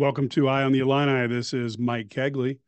Welcome to I on the Illini. This is Mike Cagley.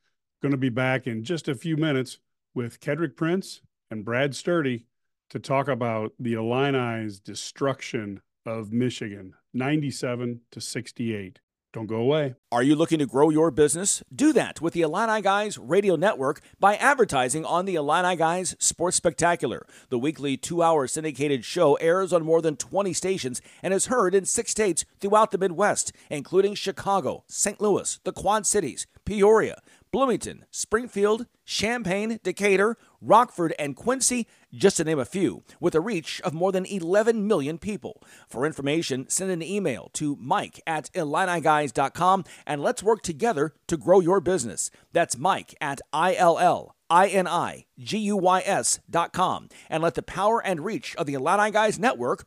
Going to be back in just a few minutes with Kedric Prince and Brad Sturdy to talk about the Illini's destruction of Michigan, 97 to 68. Don't go away. Are you looking to grow your business? Do that with the Illini Guys Radio Network by advertising on the Illini Guys Sports Spectacular. The weekly two hour syndicated show airs on more than 20 stations and is heard in six states throughout the Midwest, including Chicago, St. Louis, the Quad Cities, Peoria, Bloomington, Springfield, Champaign, Decatur, Rockford, and Quincy, just to name a few, with a reach of more than 11 million people. For information, send an email to mike at IlliniGuys.com and let's work together to grow your business. That's mike at ILL. Dot com and let the power and reach of the Illini Guys Network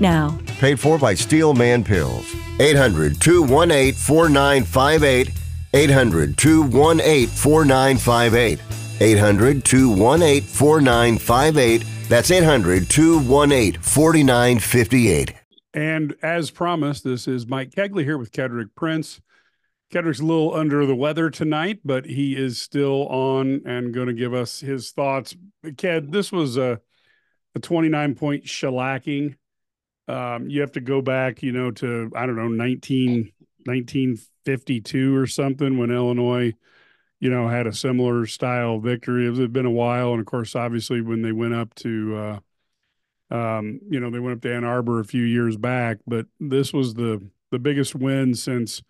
now. Paid for by Steelman Pills. 800 218 4958. 800 218 4958. 800 218 4958. That's 800 218 4958. And as promised, this is Mike Cagley here with Kedric Prince. Kedric's a little under the weather tonight, but he is still on and going to give us his thoughts. Ked, this was a, a 29 point shellacking. Um, you have to go back, you know, to, I don't know, 19, 1952 or something when Illinois, you know, had a similar style victory. It had been a while. And of course, obviously, when they went up to, uh, um, you know, they went up to Ann Arbor a few years back, but this was the the biggest win since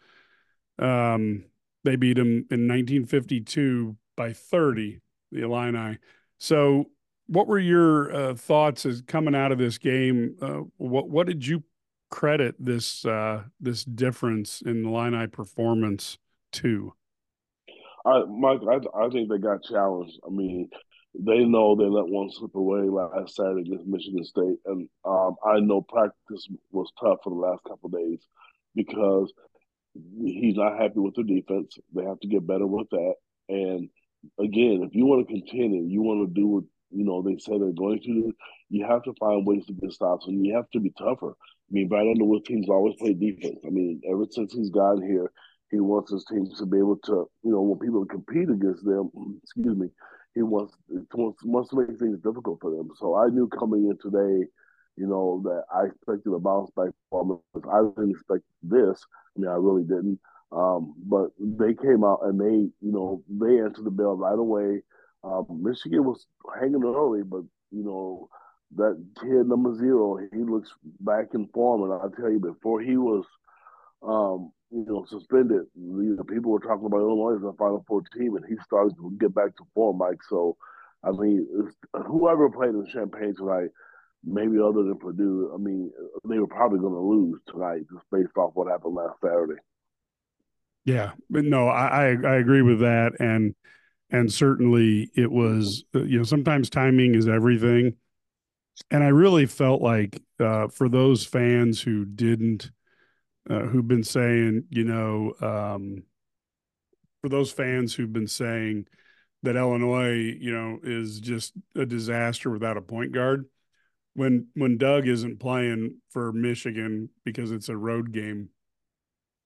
um, they beat them in 1952 by 30, the Illini. So, what were your uh, thoughts as coming out of this game? Uh, what what did you credit this uh, this difference in the Illini performance to? I, Mike, I, I think they got challenged. I mean, they know they let one slip away last Saturday against Michigan State, and um, I know practice was tough for the last couple days because he's not happy with the defense. They have to get better with that. And again, if you want to continue, you want to do what you know they say they're going to. You have to find ways to get stops, and you have to be tougher. I mean, Brad Underwood teams always play defense. I mean, ever since he's gotten here, he wants his teams to be able to, you know, when people compete against them. Excuse me he wants wants wants to make things difficult for them. So I knew coming in today, you know, that I expected a bounce back performance. I didn't expect this. I mean, I really didn't. Um, but they came out and they, you know, they answered the bell right away. Um, Michigan was hanging early, but you know, that kid number zero, he looks back in form, and I tell you, before he was um, you know, suspended. You know, people were talking about Illinois as a Final Four team, and he started to get back to form, Mike. So, I mean, whoever played in Champaign tonight, maybe other than Purdue, I mean, they were probably going to lose tonight just based off what happened last Saturday. Yeah, but no, I I agree with that, and and certainly it was you know sometimes timing is everything, and I really felt like uh, for those fans who didn't uh, who've been saying, you know, um, for those fans who've been saying that Illinois, you know, is just a disaster without a point guard. When when Dug isn't playing for Michigan because it's a road game,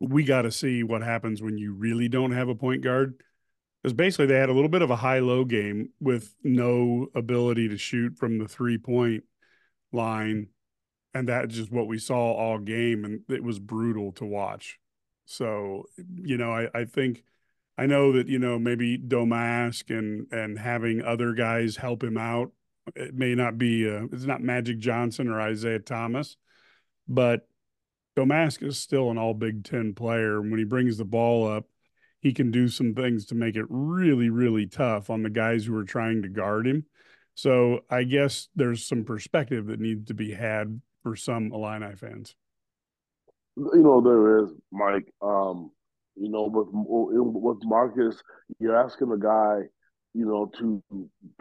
we got to see what happens when you really don't have a point guard. Because basically, they had a little bit of a high low game with no ability to shoot from the three point line and that's just what we saw all game and it was brutal to watch so you know i, I think i know that you know maybe domask and and having other guys help him out it may not be uh, it's not magic johnson or isaiah thomas but Domask is still an all Big Ten player. When he brings the ball up, he can do some things to make it really, really tough on the guys who are trying to guard him. So I guess there's some perspective that needs to be had for some Illini fans. You know, there is, Mike. Um, you know, with with Marcus, you're asking a guy, you know, to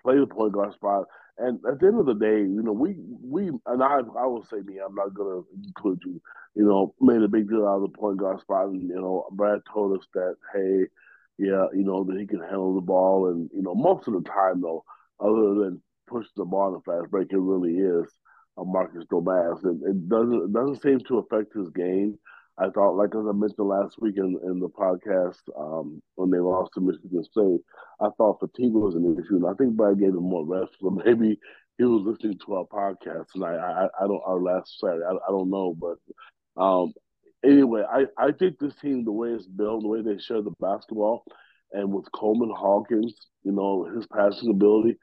play the point guard spot. And at the end of the day, you know, we we and I I will say me, I'm not gonna include you, you know, made a big deal out of the point guard spot and you know, Brad told us that, hey, yeah, you know, that he can handle the ball and you know, most of the time though, other than push the ball in fast break, it really is a Marcus Domask, And it doesn't it doesn't seem to affect his game. I thought, like as I mentioned last week in, in the podcast, um, when they lost to Michigan State, I thought fatigue was an issue, and I think Brad gave him more rest. So maybe he was listening to our podcast, and I, I, I don't our last Saturday, I, I don't know, but um, anyway, I, I think this team, the way it's built, the way they share the basketball, and with Coleman Hawkins, you know, his passing ability,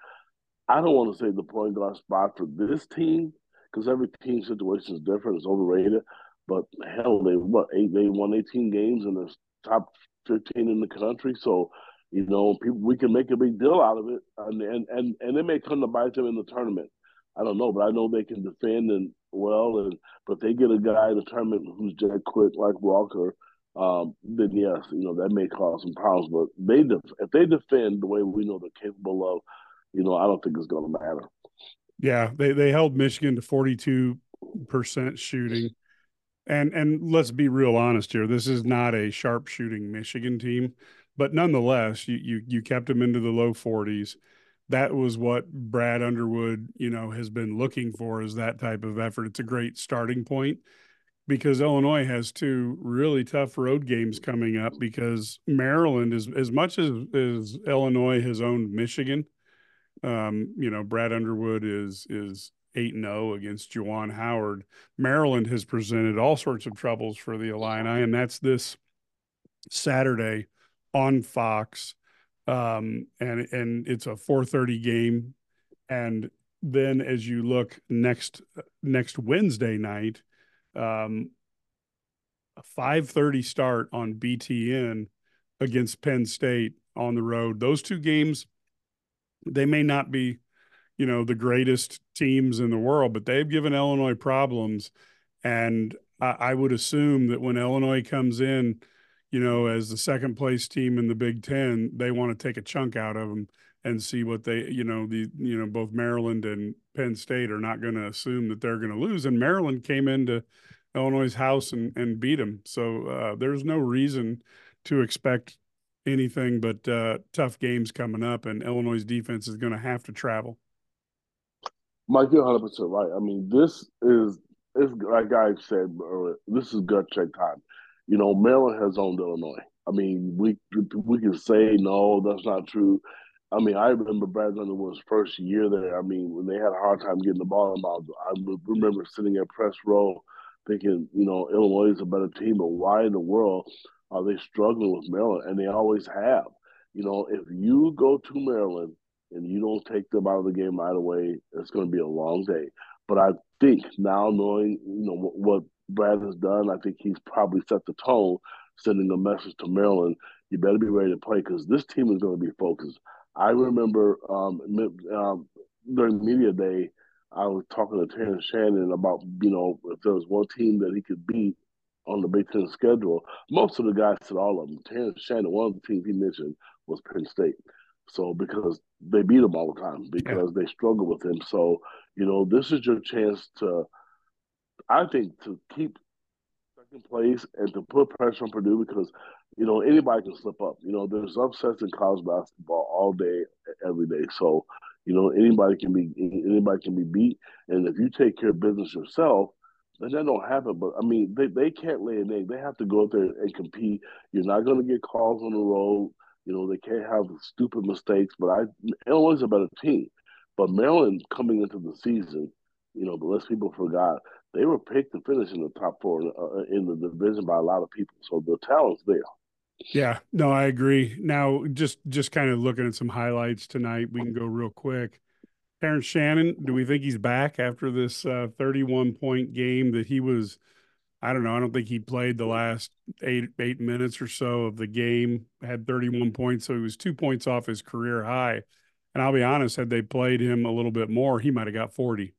I don't want to say the point guard spot for this team because every team situation is different. It's overrated. But hell, they what eight? They won 18 games in the top 15 in the country. So you know, people we can make a big deal out of it, and and and, and may come to bite them in the tournament. I don't know, but I know they can defend and well, and but they get a guy in the tournament who's dead quick like Walker, um, then yes, you know that may cause some problems. But they def- if they defend the way we know they're capable of, you know, I don't think it's going to matter. Yeah, they they held Michigan to forty two percent shooting, and and let's be real honest here. This is not a sharp shooting Michigan team, but nonetheless, you you you kept them into the low forties. That was what Brad Underwood, you know, has been looking for is that type of effort. It's a great starting point because Illinois has two really tough road games coming up because Maryland is as much as, as Illinois has owned Michigan um, you know, Brad Underwood is is eight and zero oh against Juwan Howard. Maryland has presented all sorts of troubles for the Illini, and that's this Saturday on Fox, um, and and it's a four thirty game, and then as you look next next Wednesday night, um, a five thirty start on BTN against Penn State on the road. Those two games they may not be, you know, the greatest teams in the world, but they've given Illinois problems. And I, I would assume that when Illinois comes in, you know, as the second place team in the Big Ten, they want to take a chunk out of them and see what they, you know, the, you know, both Maryland and Penn State are not going to assume that they're going to lose. And Maryland came into Illinois' house and, and beat them. So uh, there's no reason to expect anything but uh, tough games coming up, and Illinois' defense is going to have to travel. Mike, you're 100 percent right. I mean, this is is like I said. This is gut check time. You know, Maryland has owned Illinois. I mean, we we can say no, that's not true. I mean, I remember Brad Underwood's first year there. I mean, when they had a hard time getting the ball involved, I remember sitting at press row thinking, you know, Illinois is a better team, but why in the world are they struggling with Maryland? And they always have. You know, if you go to Maryland and you don't take them out of the game right away, it's going to be a long day. But I think now knowing, you know, what, Brad has done, I think he's probably set the tone, sending a message to Maryland. You better be ready to play because this team is going to be focused. I remember um, um, during media day, I was talking to Terrence Shannon about, you know, if there was one team that he could beat, on the Big Ten schedule, most of the guys said all of them. Terrence Shannon, one of the teams he mentioned was Penn State. So because they beat him all the time, because yeah. they struggle with him. So, you know, this is your chance to, I think, to keep second place and to put pressure on Purdue because, you know, anybody can slip up. You know, there's upsets in college basketball all day, every day. So, you know, anybody can be anybody can be beat. And if you take care of business yourself, then that don't happen. But I mean, they, they can't lay an egg. They have to go out there and compete. You're not going to get calls on the road. You know, they can't have stupid mistakes. But I Illinois is a better team. But Maryland coming into the season, you know, the less people forgot, they were picked to finish in the top four uh, in the division by a lot of people. So the talent's there. Yeah, no, I agree. Now, just just kind of looking at some highlights tonight, we can go real quick. Terrence Shannon, do we think he's back after this uh, 31 point game that he was I don't know. I don't think he played the last eight eight minutes or so of the game. Had 31 points, so he was two points off his career high. And I'll be honest, had they played him a little bit more, he might have got 40.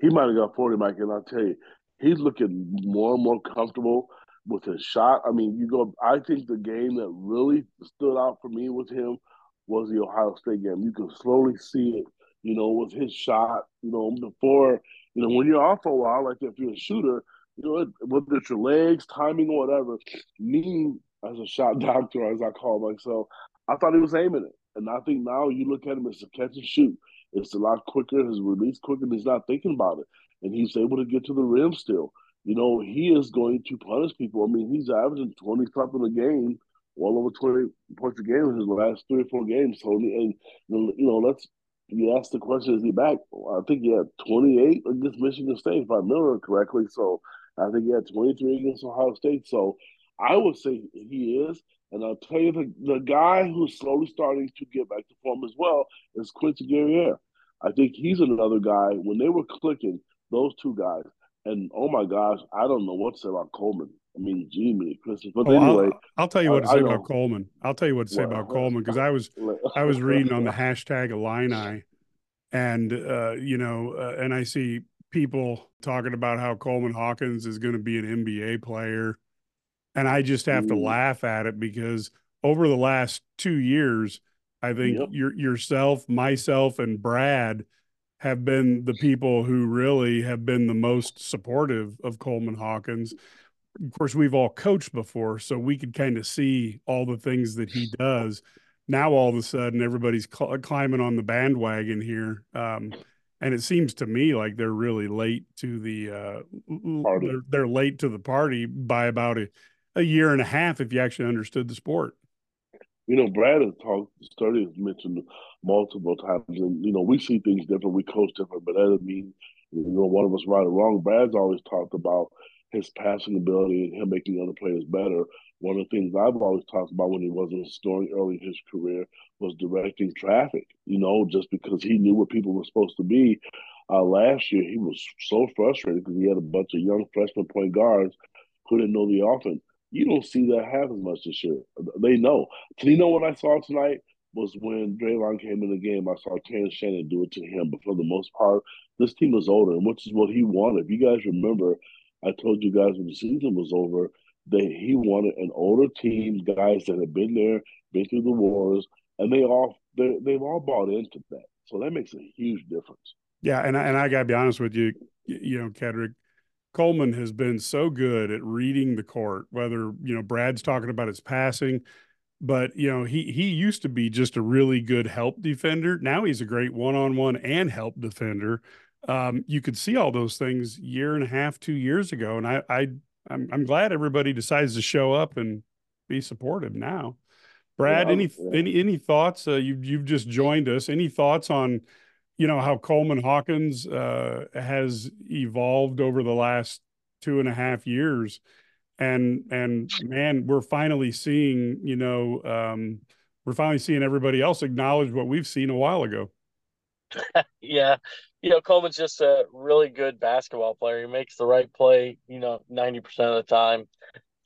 He might have got 40, Mike. And I'll tell you, he's looking more and more comfortable with his shot. I mean, you go. I think the game that really stood out for me with him was the Ohio State game. You can slowly see it. You know, with his shot. You know, before you know when you're off for a while, like if you're a shooter, you know, whether it's your legs, timing, or whatever, me as a shot doctor, as I call myself, I thought he was aiming it. And I think now you look at him as a catch and shoot. It's a lot quicker, his release quicker, he's not thinking about it. And he's able to get to the rim still. You know, he is going to punish people. I mean, he's averaging 20 something a game, well over 20 points a game in his last three or four games. So, and, you know, let's you asked the question, is he back? I think he had 28 against Michigan State, if I remember correctly. So I think he had 23 against Ohio State. So I would say he is. And I'll tell you, the, the guy who's slowly starting to get back to form as well is Quincy Guerrier. I think he's another guy. When they were clicking, those two guys, and oh my gosh, I don't know what to say about Coleman. I mean, gee, me, Christmas. But oh, anyway, I'll, I'll, tell you what to say about Coleman. I'll tell you what to say well, about Coleman because I was I was reading on the hashtag Illini, and uh, you know, uh, and I see people talking about how Coleman Hawkins is going to be an NBA player. And I just have to laugh at it because over the last two years, I think yep. your, yourself, myself, and Brad have been the people who really have been the most supportive of Coleman Hawkins. Of course, we've all coached before, so we could kind of see all the things that he does. Now, all of a sudden, everybody's cl- climbing on the bandwagon here. Um, and it seems to me like they're really late to the uh, they're, they're, late to the party by about a, a year and a half if you actually understood the sport. You know brad has talked sturdy has mentioned multiple times and you know we see things different we coach different but that doesn't mean you know one of us right or wrong. Brad's always talked about his passing ability and him making other players better one of the things I've always talked about when he wasn't scoring early in his career was directing traffic, you know, just because he knew where people were supposed to be. Uh, last year, he was so frustrated because he had a bunch of young freshman point guards who didn't know the offense. You don't see that happen as much this year. They know. You know what I saw tonight? Was when Draymond came in the game, I saw Terrence Shannon do it to him. But for the most part, this team is older, which is what he wanted. If you guys remember, I told you guys when the season was over that he wanted an older team, guys that have been there, been through the wars, and they all they've all bought into that. So that makes a huge difference. Yeah, and I, and I got to be honest with you, you know, Kedric, Coleman has been so good at reading the court. Whether you know Brad's talking about his passing, but you know he he used to be just a really good help defender. Now he's a great one on one and help defender. Um, you could see all those things year and a half, two years ago, and I I I'm I'm glad everybody decides to show up and be supportive now. Brad, yeah, any yeah. any any thoughts? Uh, you you've just joined us. Any thoughts on, you know, how Coleman Hawkins uh, has evolved over the last two and a half years, and and man, we're finally seeing, you know, um, we're finally seeing everybody else acknowledge what we've seen a while ago. yeah, you know, Coleman's just a really good basketball player. He makes the right play, you know, 90% of the time.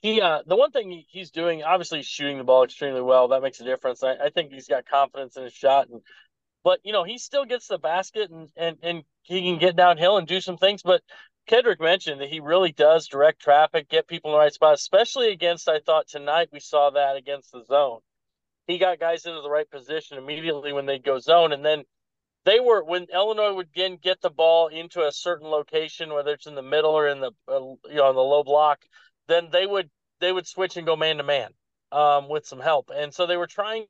He, uh, the one thing he's doing, obviously, shooting the ball extremely well. That makes a difference. I, I think he's got confidence in his shot. And, but, you know, he still gets the basket and, and, and he can get downhill and do some things. But Kedric mentioned that he really does direct traffic, get people in the right spot, especially against, I thought tonight we saw that against the zone. He got guys into the right position immediately when they go zone. And then they were when Illinois would again get the ball into a certain location, whether it's in the middle or in the uh, you know on the low block, then they would they would switch and go man to man um, with some help. And so they were trying.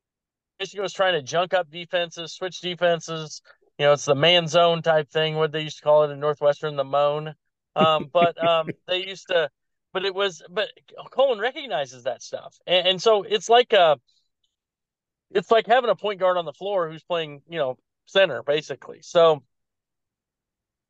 Michigan was trying to junk up defenses, switch defenses. You know, it's the man zone type thing, what they used to call it in Northwestern, the moan. Um, but um, they used to, but it was, but Coleman recognizes that stuff, and, and so it's like a, it's like having a point guard on the floor who's playing, you know, center basically. So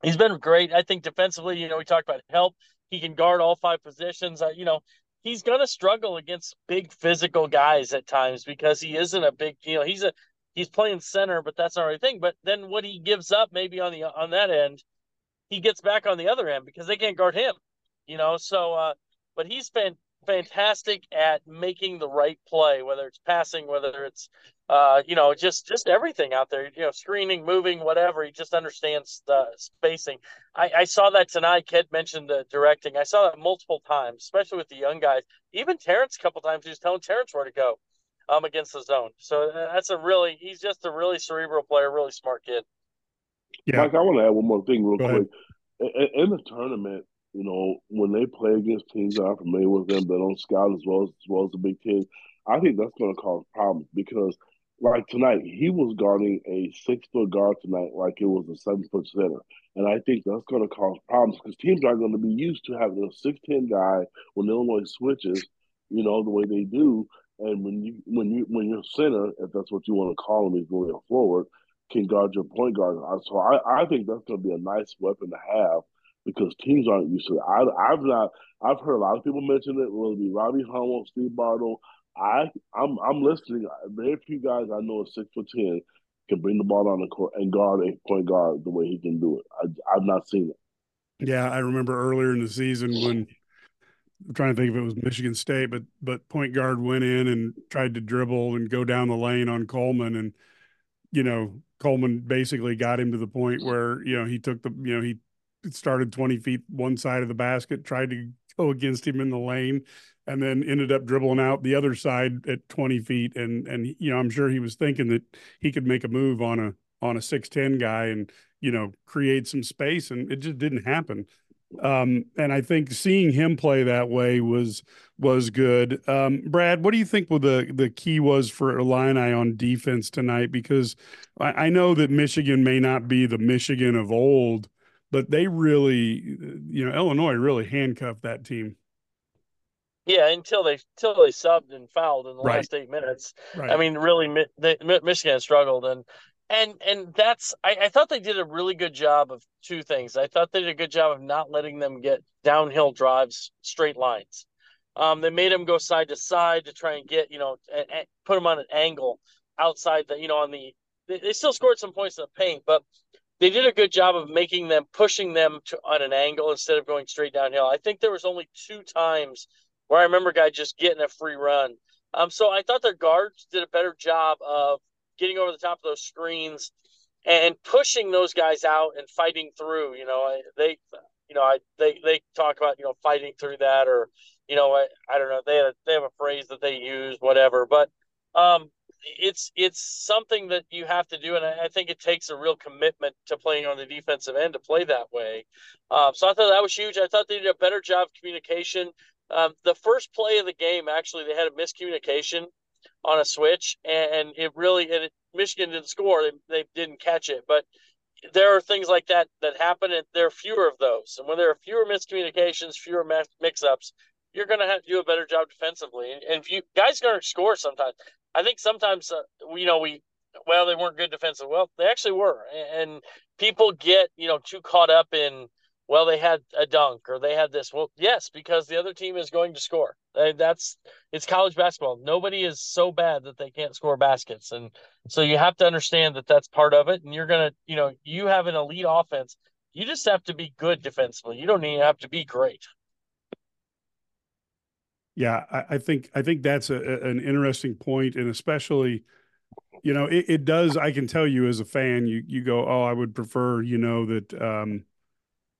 he's been great. I think defensively, you know, we talked about help. He can guard all five positions. Uh, you know, he's going to struggle against big physical guys at times because he isn't a big, you know, he's a he's playing center, but that's not the thing. But then what he gives up maybe on the on that end, he gets back on the other end because they can't guard him. You know, so uh, but he's been fantastic at making the right play, whether it's passing, whether it's uh, you know, just just everything out there, you know, screening, moving, whatever. He just understands the spacing. I, I saw that tonight. Ked mentioned the directing. I saw that multiple times, especially with the young guys. Even Terrence, a couple times, he was telling Terrence where to go um, against the zone. So uh, that's a really, he's just a really cerebral player, really smart kid. Yeah. Mike, I want to add one more thing real go quick. In, in the tournament, you know, when they play against teams that are familiar with them, that don't scout as well as, as well as the Big Ten, I think that's going to cause problems because, like tonight, he was guarding a six foot guard tonight, like it was a seven foot center, and I think that's going to cause problems because teams aren't going to be used to having a six ten guy when Illinois switches, you know, the way they do, and when you when you when your center, if that's what you want to call him, is going forward, can guard your point guard. Uh, so I, I think that's going to be a nice weapon to have because teams aren't used to it. I, have not. I've heard a lot of people mention it. Will it be Robbie Hummel, Steve Bardo? I, I'm, I'm listening. Very few guys I know at six foot ten can bring the ball on the court and guard a point guard the way he can do it. I, I've not seen it. Yeah, I remember earlier in the season when I'm trying to think if it was Michigan State, but but point guard went in and tried to dribble and go down the lane on Coleman, and you know Coleman basically got him to the point where you know he took the you know he started 20 feet one side of the basket, tried to go against him in the lane, and then ended up dribbling out the other side at 20 feet. And and you know, I'm sure he was thinking that he could make a move on a on a 6'10 guy and you know create some space, and it just didn't happen. Um, and I think seeing him play that way was was good. Um, Brad, what do you think the the key was for Illini on defense tonight? Because I, I know that Michigan may not be the Michigan of old, but they really, you know, Illinois really handcuffed that team. Yeah, until they until they subbed and fouled in the right. last eight minutes. Right. I mean, really, they, Michigan struggled, and and and that's I, I thought they did a really good job of two things. I thought they did a good job of not letting them get downhill drives, straight lines. Um, they made them go side to side to try and get you know a, a, put them on an angle outside the you know on the. They, they still scored some points in the paint, but they did a good job of making them pushing them to on an angle instead of going straight downhill. I think there was only two times where I remember guy just getting a free run. Um, so I thought their guards did a better job of getting over the top of those screens and pushing those guys out and fighting through. You know, they, you know, I they they talk about you know fighting through that or you know I, I don't know they have, they have a phrase that they use whatever, but um, it's it's something that you have to do, and I, think it takes a real commitment to playing on the defensive end to play that way. Um, so I thought that was huge. I thought they did a better job of communication. Um, the first play of the game, actually, they had a miscommunication on a switch, and, it really and it, Michigan didn't score. They, they didn't catch it, but there are things like that that happen, and there are fewer of those. And when there are fewer miscommunications, fewer mix-ups, you're going to have to do a better job defensively. And, you guys are going to score sometimes, I think sometimes uh, you know we well they weren't good defensive. Well, they actually were, and people get you know too caught up in well they had a dunk or they had this. Well, yes, because the other team is going to score. That's it's college basketball. Nobody is so bad that they can't score baskets, and so you have to understand that that's part of it. And you're gonna you know you have an elite offense. You just have to be good defensively. You don't even have to be great. Yeah, I, I, think I think that's a, an interesting point, and especially, you know, it, it, does. I can tell you as a fan, you you go, oh, I would prefer, you know, that, um,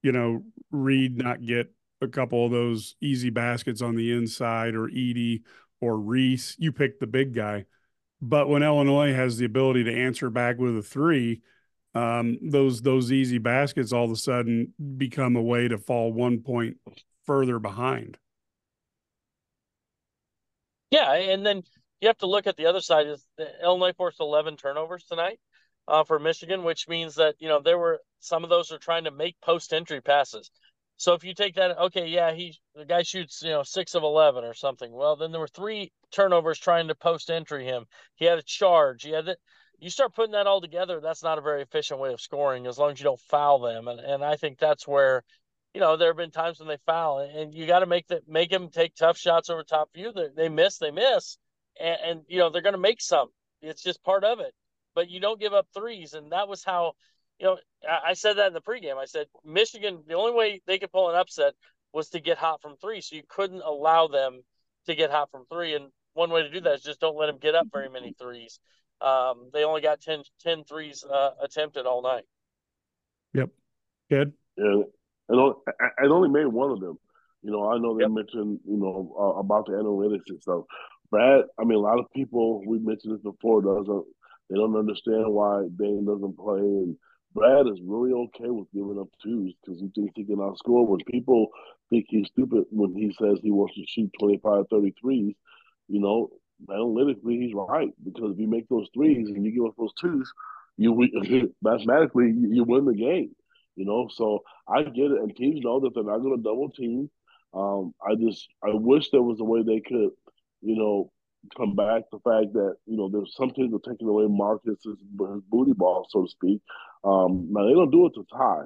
you know, Reed not get a couple of those easy baskets on the inside, or Edey or Reese. You pick the big guy, but when Illinois has the ability to answer back with a three, um, those those easy baskets all of a sudden become a way to fall one point further behind. Yeah, and then you have to look at the other side. Is Illinois forced 11 turnovers tonight uh, for Michigan, which means that you know there were some of those are trying to make post entry passes. So if you take that, okay, yeah, he the guy shoots you know six of 11 or something. Well, then there were three turnovers trying to post entry him. He had a charge. He had it. You start putting that all together, that's not a very efficient way of scoring as long as you don't foul them. And and I think that's where you know, there have been times when they foul, and you got to make that make them take tough shots over top of you. They, they miss, they miss, and, and you know they're going to make some. It's just part of it. But you don't give up threes, and that was how, you know, I, I said that in the pregame. I said Michigan, the only way they could pull an upset was to get hot from three. So you couldn't allow them to get hot from three. And one way to do that is just don't let them get up very many threes. Um, they only got 10, 10 threes uh, attempted all night. Yep. Good. Yeah. And I only made one of them. You know, I know they yep. mentioned, you know, uh, about the analytics and stuff. Brad, I mean, a lot of people, we mentioned this before, doesn't they don't understand why Dain doesn't play. And Brad is really okay with giving up twos because he thinks he can outscore. When people think he's stupid when he says he wants to shoot 25, 33s, you know, analytically he's right because if you make those threes and you give up those twos, you mathematically you win the game. You know, so I get it, and teams know that they're not going to double team. Um, I just I wish there was a way they could, you know, come back the fact that you know there's some teams are taking away Marcus's his booty ball, so to speak. Um, now they don't do it to Ty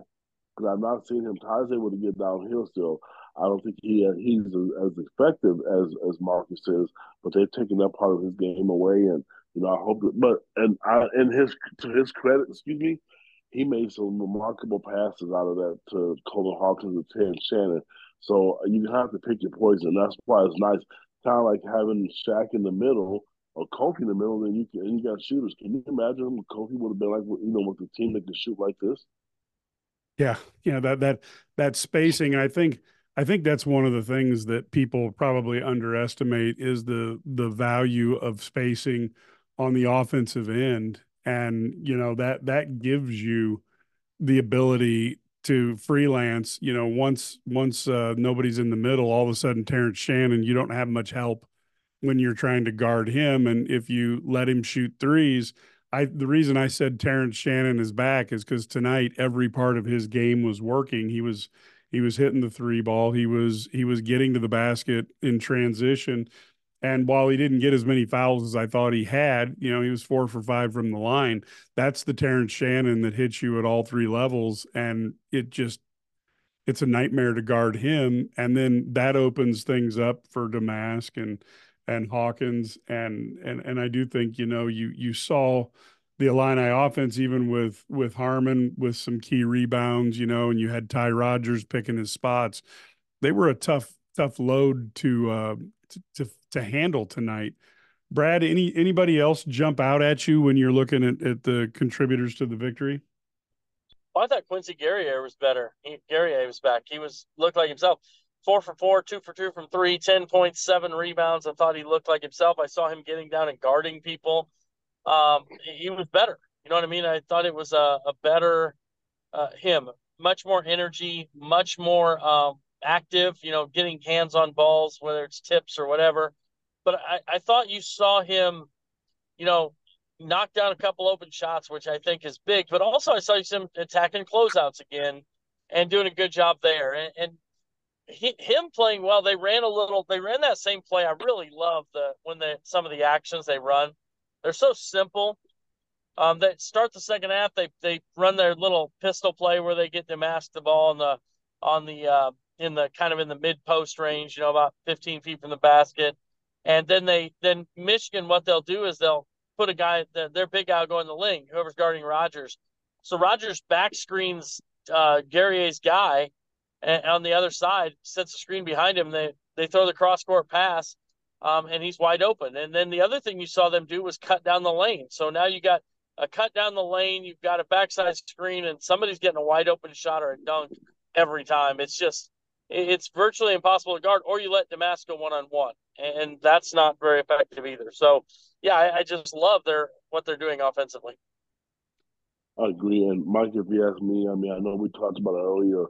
because I've not seen him. Ty's able to get downhill still. I don't think he uh, he's as, effective as as Marcus is, but they've taken that part of his game away, and you know I hope. That, but and I in his to his credit, excuse me, he made some remarkable passes out of that to Coleman Hawkins and Terrence Shannon. So you have to pick your poison. That's why it's nice, kind of like having Shaq in the middle or Kofi in the middle, and you can, and you got shooters. Can you imagine what Kofi would have been like, you know, with a team that could shoot like this? Yeah, yeah, that that that spacing. I think I think that's one of the things that people probably underestimate is the the value of spacing on the offensive end, and you know that that gives you the ability to freelance. You know, once once uh, nobody's in the middle, all of a sudden Terrence Shannon, you don't have much help when you're trying to guard him, and if you let him shoot threes. I the reason I said Terrence Shannon is back is because tonight every part of his game was working. He was he was hitting the three ball. He was he was getting to the basket in transition. And while he didn't get as many fouls as I thought he had, you know, he was four for five from the line. That's the Terrence Shannon that hits you at all three levels. And it just, it's a nightmare to guard him. And then that opens things up for Domask and, and Hawkins. And, and, and I do think, you know, you, you saw the Illini offense, even with with Harmon with some key rebounds, you know, and you had Ty Rodgers picking his spots. They were a tough tough load to uh, to, to, to handle tonight. Brad, any anybody else jump out at you when you're looking at, at the contributors to the victory? Well, I thought Quincy Guerrier was better. He, Guerrier was back. He was looked like himself. Four for four, two for two from three, 10.7 rebounds. I thought he looked like himself. I saw him getting down and guarding people um, he was better. You know what I mean? I thought it was a, a better uh, him, much more energy, much more um, active. You know, getting hands on balls, whether it's tips or whatever. But I, I thought you saw him, you know, knock down a couple open shots, which I think is big. But also, I saw him attacking closeouts again and doing a good job there. And, and he, him playing well. They ran a little. They ran that same play. I really love the when the some of the actions they run. They're so simple. Um, they start the second half. They they run their little pistol play where they get Domask the ball on the on the uh, in the kind of in the mid post range, you know, about 15 feet from the basket. And then they then Michigan, what they'll do is they'll put a guy, their big guy going the lane, whoever's guarding Rodgers. So Rodgers back screens uh, Guerrier's guy, and on the other side sets a screen behind him. They they throw the cross court pass, um, and he's wide open. And then the other thing you saw them do was cut down the lane. So now you got a cut down the lane, you've got a backside screen, and somebody's getting a wide open shot or a dunk every time. It's just it's virtually impossible to guard, or you let Domask one on one, and that's not very effective either. So, yeah, I, I, just love their what they're doing offensively. I agree, and Mike, if you ask me, I mean, I know we talked about it earlier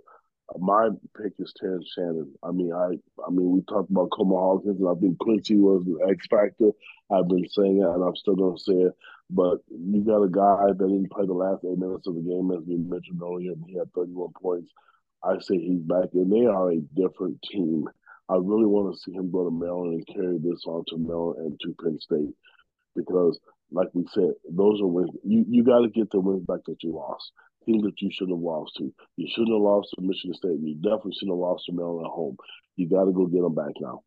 uh, my pick is Terrence Shannon. I mean, I I mean, we talked about Coleman Hawkins, and I think Quincy was an X factor. I've been saying it, and I'm still going to say it. But you got a guy that didn't play the last eight minutes of the game, as we mentioned earlier, and he had 31 points. I say he's back, and they are a different team. I really want to see him go to Maryland and carry this on to Maryland and to Penn State because, like we said, those are wins. You you got to get the wins back that you lost teams that you shouldn't have lost to. You shouldn't have lost to Michigan State. You definitely shouldn't have lost to Maryland at home. You got to go get them back now.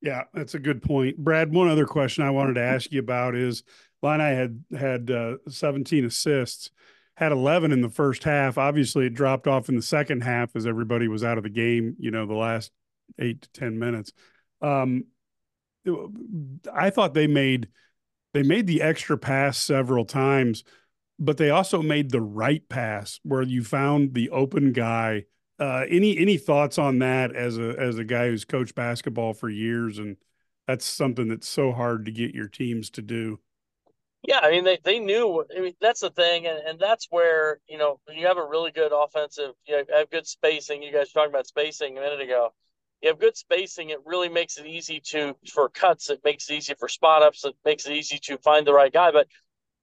Yeah, that's a good point, Brad. One other question I wanted to ask you about is Illini had had uh, 17 assists, had 11 in the first half. Obviously, it dropped off in the second half as everybody was out of the game. You know, the last eight to ten minutes. Um, I thought they made they made the extra pass several times, but they also made the right pass where you found the open guy. Uh, any any thoughts on that as a as a guy who's coached basketball for years and that's something that's so hard to get your teams to do. Yeah, I mean they, they knew. I mean that's the thing, and, and that's where you know you have a really good offensive. You have good spacing. You guys talking about spacing a minute ago. You have good spacing. It really makes it easy to for cuts. It makes it easy for spot ups. It makes it easy to find the right guy. But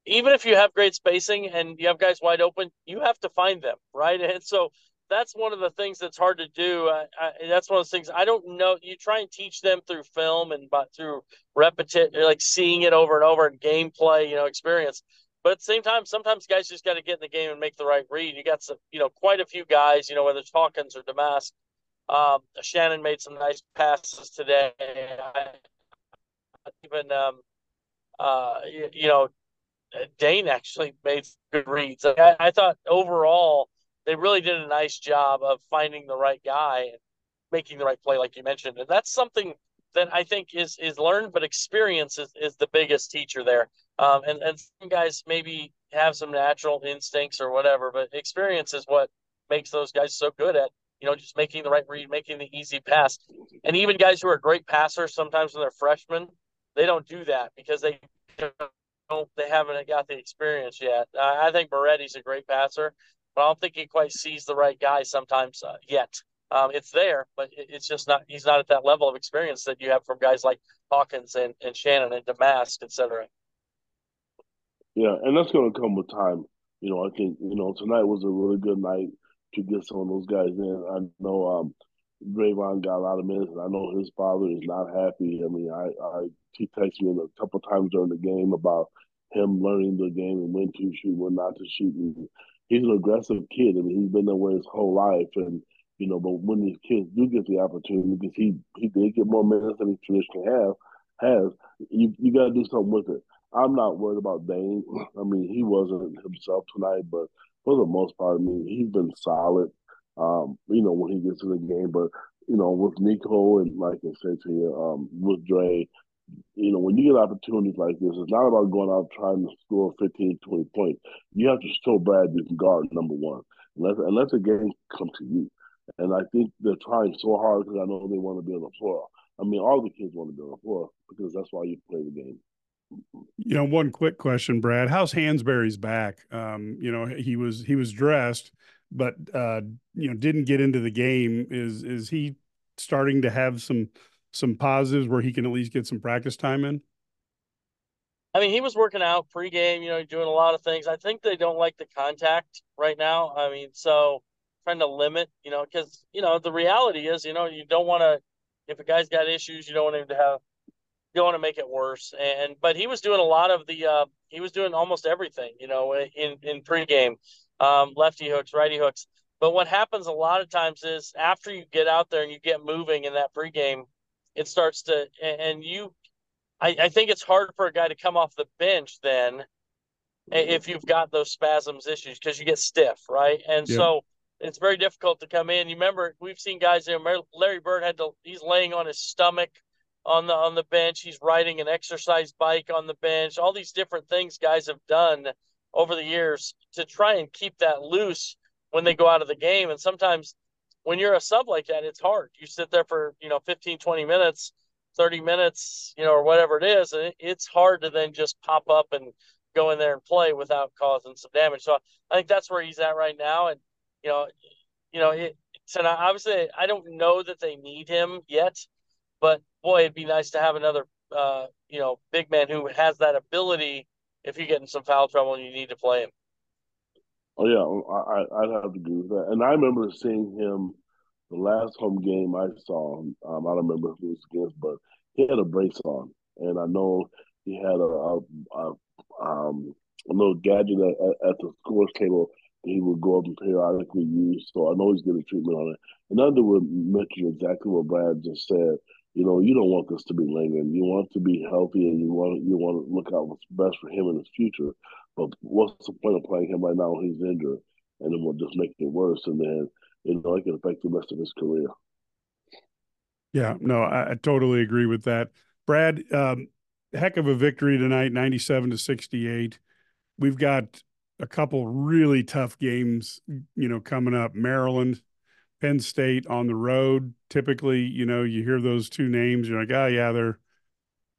even if you have great spacing and you have guys wide open, you have to find them right. And so that's one of the things that's hard to do. I, I, that's one of the things I don't know. You try and teach them through film and but through repetition, like seeing it over and over and gameplay, you know, experience. But at the same time, sometimes guys just got to get in the game and make the right read. You got some, you know, quite a few guys, you know, whether it's Hawkins or Domask. Um, Shannon made some nice passes today. I, even, um, uh, you, you, know, Dain actually made good reads. I, I thought overall they really did a nice job of finding the right guy and making the right play, like you mentioned. And that's something that I think is is learned, but experience is, is the biggest teacher there. Um, and and some guys maybe have some natural instincts or whatever, but experience is what makes those guys so good at you know just making the right read, making the easy pass. And even guys who are great passers, sometimes when they're freshmen, they don't do that because they don't they haven't got the experience yet. Uh, I think Moretti's a great passer, but I don't think he quite sees the right guy sometimes uh, yet. Um, it's there, but it's just not. He's not at that level of experience that you have from guys like Hawkins and, and Shannon and Domask, et cetera. Yeah, and that's going to come with time. You know, I think you know tonight was a really good night to get some of those guys in. I know um, got a lot of minutes. I know his father is not happy. I mean, I, I he texted me a couple times during the game about him learning the game and when to shoot, when not to shoot. And he's an aggressive kid. I mean, he's been that way his whole life, and you know, but when these kids do get the opportunity, because he he did get more minutes than he traditionally have has, you you got to do something with it. I'm not worried about Dain. I mean, he wasn't himself tonight, but for the most part, I mean, he's been solid. Um, you know, when he gets in the game, but you know, with Nico and like I said to you, um, with Dre, you know, when you get opportunities like this, it's not about going out trying to score 15, 20 points. You have to show Brad you can guard number one. Unless, unless the game come to you. And I think they're trying so hard because I know they want to be on the floor. I mean, all the kids want to be on the floor because that's why you play the game. You know, one quick question, Brad. How's Hansberry's back? Um, you know, he was he was dressed, but uh, you know, didn't get into the game. Is is he starting to have some some positives where he can at least get some practice time in? I mean, he was working out pregame, you know, doing a lot of things. I think they don't like the contact right now. I mean, so trying to limit, you know, because you know the reality is, you know, you don't want to. If a guy's got issues, you don't want him to have. You don't want to make it worse. And but he was doing a lot of the. Uh, he was doing almost everything, you know, in in pregame, um, lefty hooks, righty hooks. But what happens a lot of times is after you get out there and you get moving in that pregame, it starts to and you I, I think it's hard for a guy to come off the bench then mm-hmm. if you've got those spasms issues because you get stiff, right? And yep. so it's very difficult to come in. You remember we've seen guys there. Larry Bird had to. He's laying on his stomach on the on the bench. He's riding an exercise bike on the bench. All these different things guys have done over the years to try and keep that loose when they go out of the game. And sometimes when you're a sub like that, it's hard. You sit there for you know 15, 20 minutes, 30 minutes, you know, or whatever it is, and it's hard to then just pop up and go in there and play without causing some damage. So I think that's where he's at right now, and you know, you know, it, so now obviously I don't know that they need him yet, but boy, it'd be nice to have another, uh, you know, big man who has that ability if you get in some foul trouble and you need to play him. Oh yeah, I, I'd have to agree with that. And I remember seeing him the last home game I saw. Um, I don't remember who it was against, but he had a brace on, and I know he had a, a, a um, a little gadget at, at the scores table that he would go up and periodically use. So I know he's getting treatment on it. And Underwood mention exactly what Brad just said. You know, you don't want this to be lingering. You want to be healthy, and you want you want to look out what's best for him in his future. But what's the point of playing him right now when he's injured, and then we'll just make it worse, and then you know it can affect the rest of his career. Yeah, no, I, I totally agree with that, Brad. Um, heck of a victory tonight, ninety-seven to sixty-eight. We've got a couple really tough games, you know, coming up. Maryland, Penn State on the road. Typically, you know, you hear those two names, you're like, oh yeah, they're,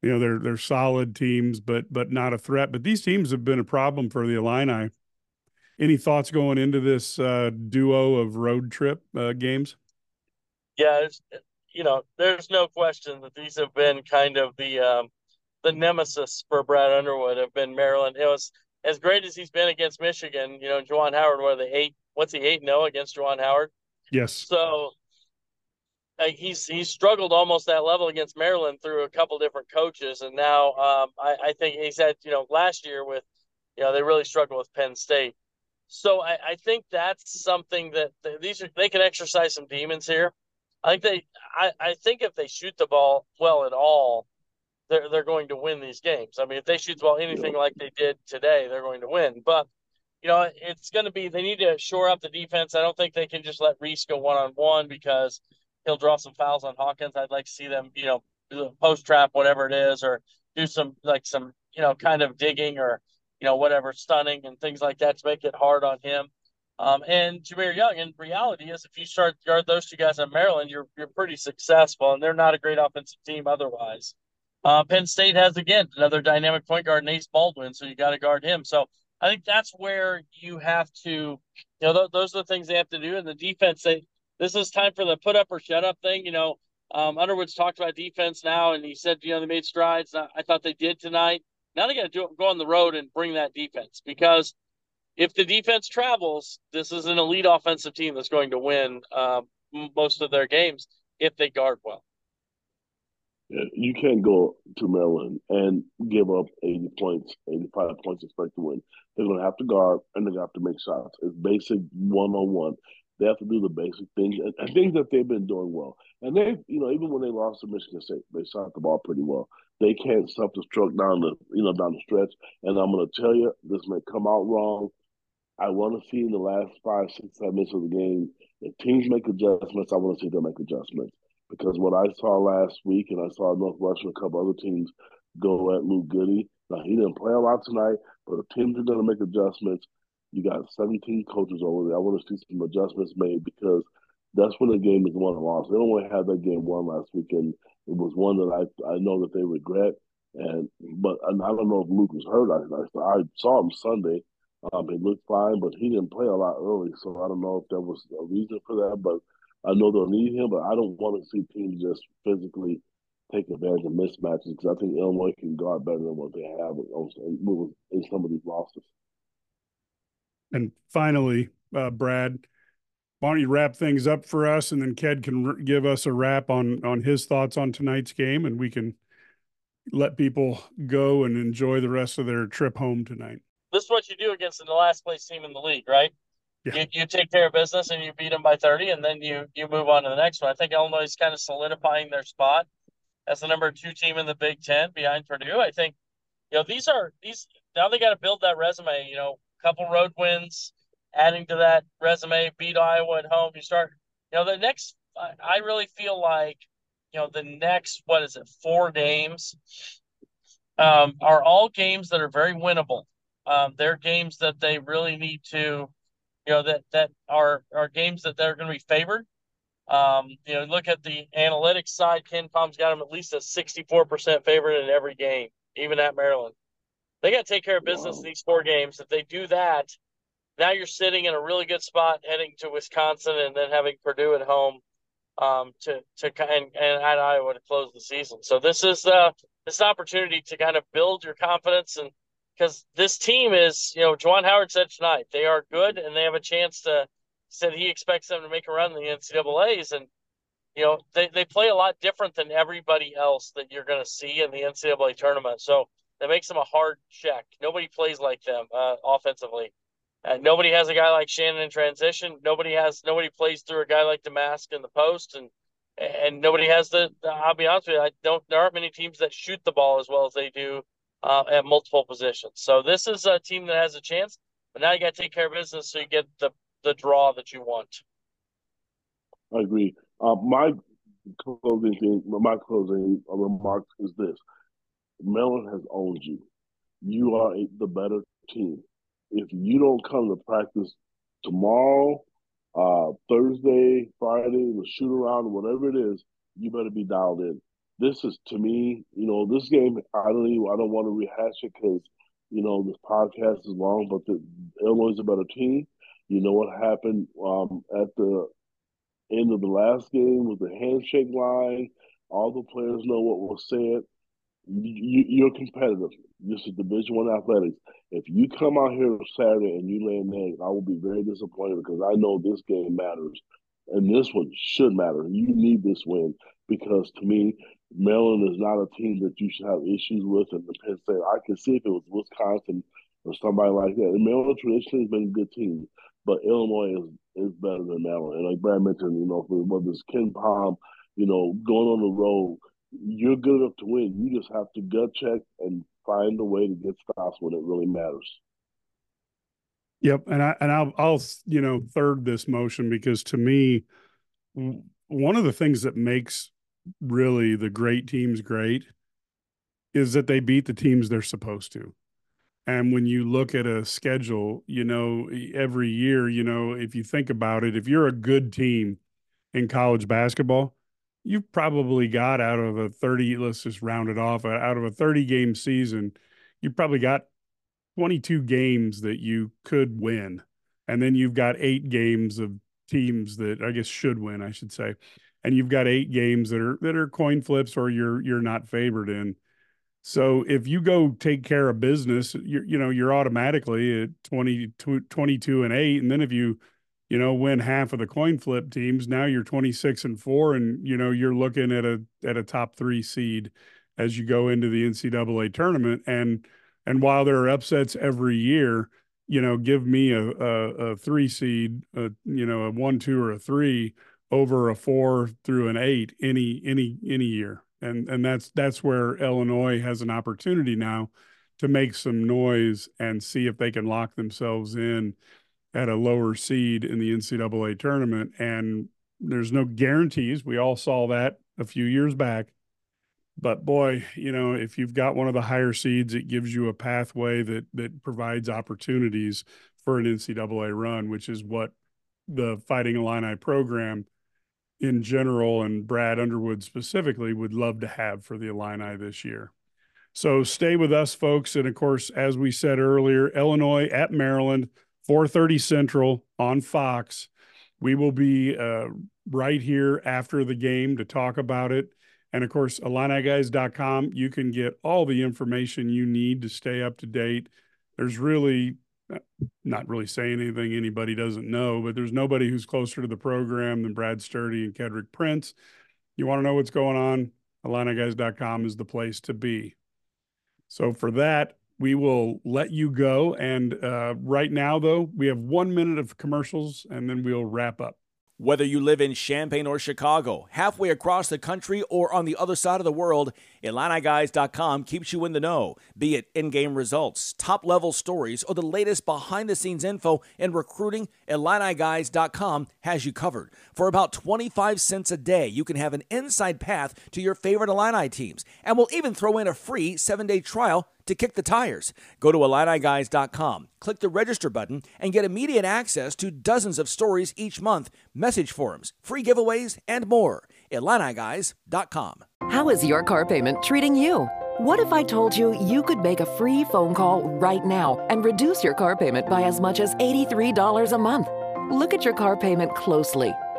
you know, they're they're solid teams, but but not a threat. But these teams have been a problem for the Illini. Any thoughts going into this uh, duo of road trip uh, games? Yeah, you know, there's no question that these have been kind of the um, the nemesis for Brad Underwood. Have been Maryland. It was as great as he's been against Michigan. You know, Juwan Howard, what are they eight? What's he eight? No against Juwan Howard. Yes. So uh, he's he's struggled almost that level against Maryland through a couple different coaches, and now um, I, I, think he's had you know last year with you know they really struggled with Penn State. So I, I think that's something that these are they can exercise some demons here. I think they I, I think if they shoot the ball well at all, they're they're going to win these games. I mean, if they shoot the ball anything like they did today, they're going to win. But you know, it's going to be they need to shore up the defense. I don't think they can just let Reese go one on one because he'll draw some fouls on Hawkins. I'd like to see them, you know, post trap, whatever it is, or do some like some, you know, kind of digging or, you know, whatever stunning and things like that to make it hard on him. Um, and Jahmir Young, in reality, is if you start guard those two guys at Maryland, you're you're pretty successful, and they're not a great offensive team otherwise. Uh, Penn State has again another dynamic point guard, Ace Baldwin, so you got to guard him. So I think that's where you have to, you know, th- those are the things they have to do. And the defense, they, this is time for the put up or shut up thing. You know, um, Underwood's talked about defense now, and he said, you know, they made strides. I thought they did tonight. Now they got to do go on the road and bring that defense because if the defense travels, this is an elite offensive team that's going to win um, most of their games if they guard well you can't go to Maryland and give up 80 points, 85 points, expect to win. They're going to have to guard and they're going to have to make shots. It's basic one on one. They have to do the basic things and, and, things that they've been doing well. And they, you know, even when they lost to Michigan State, they shot the ball pretty well. They can't stroke down the, you know, down the stretch. And I'm going to tell you, this may come out wrong. I want to see in the last five, six, seven minutes of the game, if teams make adjustments, I want to see them make adjustments because what I saw last week, and I saw Northwestern, a couple other teams go at Luke Goode. Now he didn't play a lot tonight, but if teams are going to make adjustments, you got 17 coaches over there. I want to see some adjustments made because that's when the game is won and lost. They don't want to have that game won last weekend. It was one that I I know that they regret. And but and I don't know if Luke was hurt. I, I, I saw him Sunday. Um, he looked fine, but he didn't play a lot early, so I don't know if there was a reason for that. But I know they'll need him, but I don't want to see teams just physically take advantage of mismatches because I think Illinois can guard better than what they have in some of these losses. And finally, uh, Brad, why don't you wrap things up for us, and then Ked can r- give us a wrap on on his thoughts on tonight's game, and we can let people go and enjoy the rest of their trip home tonight. This is what you do against the last place team in the league, right? Yeah. You, you take care of business and you beat them by 30, and then you you move on to the next one. I think Illinois is kind of solidifying their spot as the number two team in the Big Ten behind Purdue. I think, you know, these are these now they got to build that resume. You know, couple road wins, adding to that resume, beat Iowa at home. You start, you know, the next. I, I really feel like, you know, the next what is it, four games, um, are all games that are very winnable. Um, they're games that they really need to you know that that are are games that they're going to be favored. Um, you know, look at the analytics side. KenPom's got them at least a 64% favorite in every game, even at Maryland. They got to take care of business wow. in these four games. If they do that, now you're sitting in a really good spot heading to Wisconsin and then having Purdue at home um, to to and, and at Iowa to close the season. So this is uh, this opportunity to kind of build your confidence and because this team is, you know, Juwan Howard said tonight they are good and they have a chance to. Said he expects them to make a run in the NCAA's, and you know they, they play a lot different than everybody else that you're going to see in the NCAA tournament. So that makes them a hard check. Nobody plays like them uh, offensively. Uh, nobody has a guy like Shannon in transition. Nobody has nobody plays through a guy like Domask in the post, and and nobody has the. I'll be honest with you, I don't. There aren't many teams that shoot the ball as well as they do uh, at multiple positions. So this is a team that has a chance, but now you got to take care of business so you get the the draw that you want. I agree. Uh, my closing thing, my closing remark is this: Maryland has owned you. You are a, the better team. If you don't come to practice tomorrow, uh, Thursday, Friday, the shoot around, whatever it is, you better be dialed in. This is to me, you know, this game. I don't even. I don't want to rehash it because you know this podcast is long, but the Illinois is a better team. You know what happened um, at the end of the last game with the handshake line. All the players know what was said. You, are competitive. This is Division One athletics. If you come out here Saturday and you an egg, I will be very disappointed because I know this game matters, and this one should matter. You need this win because to me, Maryland is not a team that you should have issues with. And the Penn State, I can see if it was Wisconsin or somebody like that. And Maryland traditionally has been a good team, but Illinois is is better than Maryland. And like Brad mentioned, you know, for whether it's KenPom, you know, going on the road, you're good enough to win. You just have to gut check and find a way to get stops when it really matters. Yep, and I and I'll I'll you know third this motion because to me, one of the things that makes really the great teams great is that they beat the teams they're supposed to. And when you look at a schedule, you know, every year, you know, if you think about it, if you're a good team in college basketball, you've probably got out of a 30, let's just round it off, uh, out of a 30 game season, you've probably got 22 games that you could win. And then you've got eight games of teams that I guess should win, I should say. And you've got eight games that are that are coin flips or you're you're not favored in. So if you go take care of business, you're, you know, you're automatically at 20, 22 and eight. And then if you, you know, win half of the coin flip teams, now you're 26 and four and, you know, you're looking at a, at a top three seed as you go into the NCAA tournament. And, and while there are upsets every year, you know, give me a, a, a three seed, a, you know, a one, two or a three over a four through an eight any, any, any year and and that's that's where Illinois has an opportunity now to make some noise and see if they can lock themselves in at a lower seed in the NCAA tournament. And there's no guarantees. We all saw that a few years back. But boy, you know, if you've got one of the higher seeds, it gives you a pathway that that provides opportunities for an NCAA run, which is what the Fighting Illini program in general and Brad Underwood specifically would love to have for the Illini this year. So stay with us, folks. And of course, as we said earlier, Illinois at Maryland, 4:30 Central on Fox. We will be uh, right here after the game to talk about it. And of course, IlliniGuys.com, you can get all the information you need to stay up to date. There's really not really saying anything anybody doesn't know, but there's nobody who's closer to the program than Brad Sturdy and Kedric Prince. You want to know what's going on? IlliniGuys.com is the place to be. So for that, we will let you go. And uh, right now, though, we have one minute of commercials and then we'll wrap up. Whether you live in Champaign or Chicago, halfway across the country, or on the other side of the world, IlliniGuys.com keeps you in the know, be it in game results, top level stories, or the latest behind the scenes info and recruiting. IlliniGuys.com has you covered. For about 25 cents a day, you can have an inside path to your favorite Illini teams, and we'll even throw in a free seven day trial to kick the tires. Go to IlliniGuys.com, click the register button, and get immediate access to dozens of stories each month, message forums, free giveaways, and more. IlliniGuys.com. How is your car payment treating you? What if I told you you could make a free phone call right now and reduce your car payment by as much as $83 a month? Look at your car payment closely.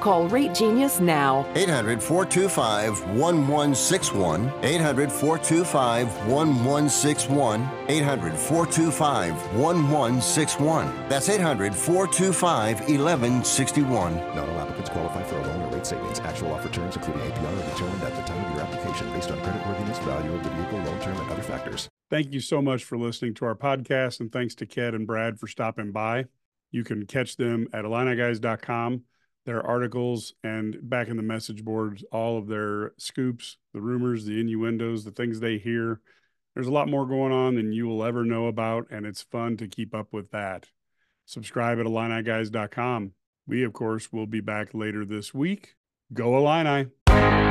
Call Rate Genius now. 800 425 1161. 800 425 1161. 800 425 1161. That's 800 425 1161. Not all applicants qualify for a loan or rate savings. Actual offer terms, including APR, are determined at the time of your application based on creditworthiness, value of the vehicle, loan term, and other factors. Thank you so much for listening to our podcast, and thanks to Ked and Brad for stopping by. You can catch them at IlliniGuys.com their articles and back in the message boards, all of their scoops, the rumors, the innuendos, the things they hear. There's a lot more going on than you will ever know about, and it's fun to keep up with that. Subscribe at IlliniGuys.com. We, of course, will be back later this week. Go Illini!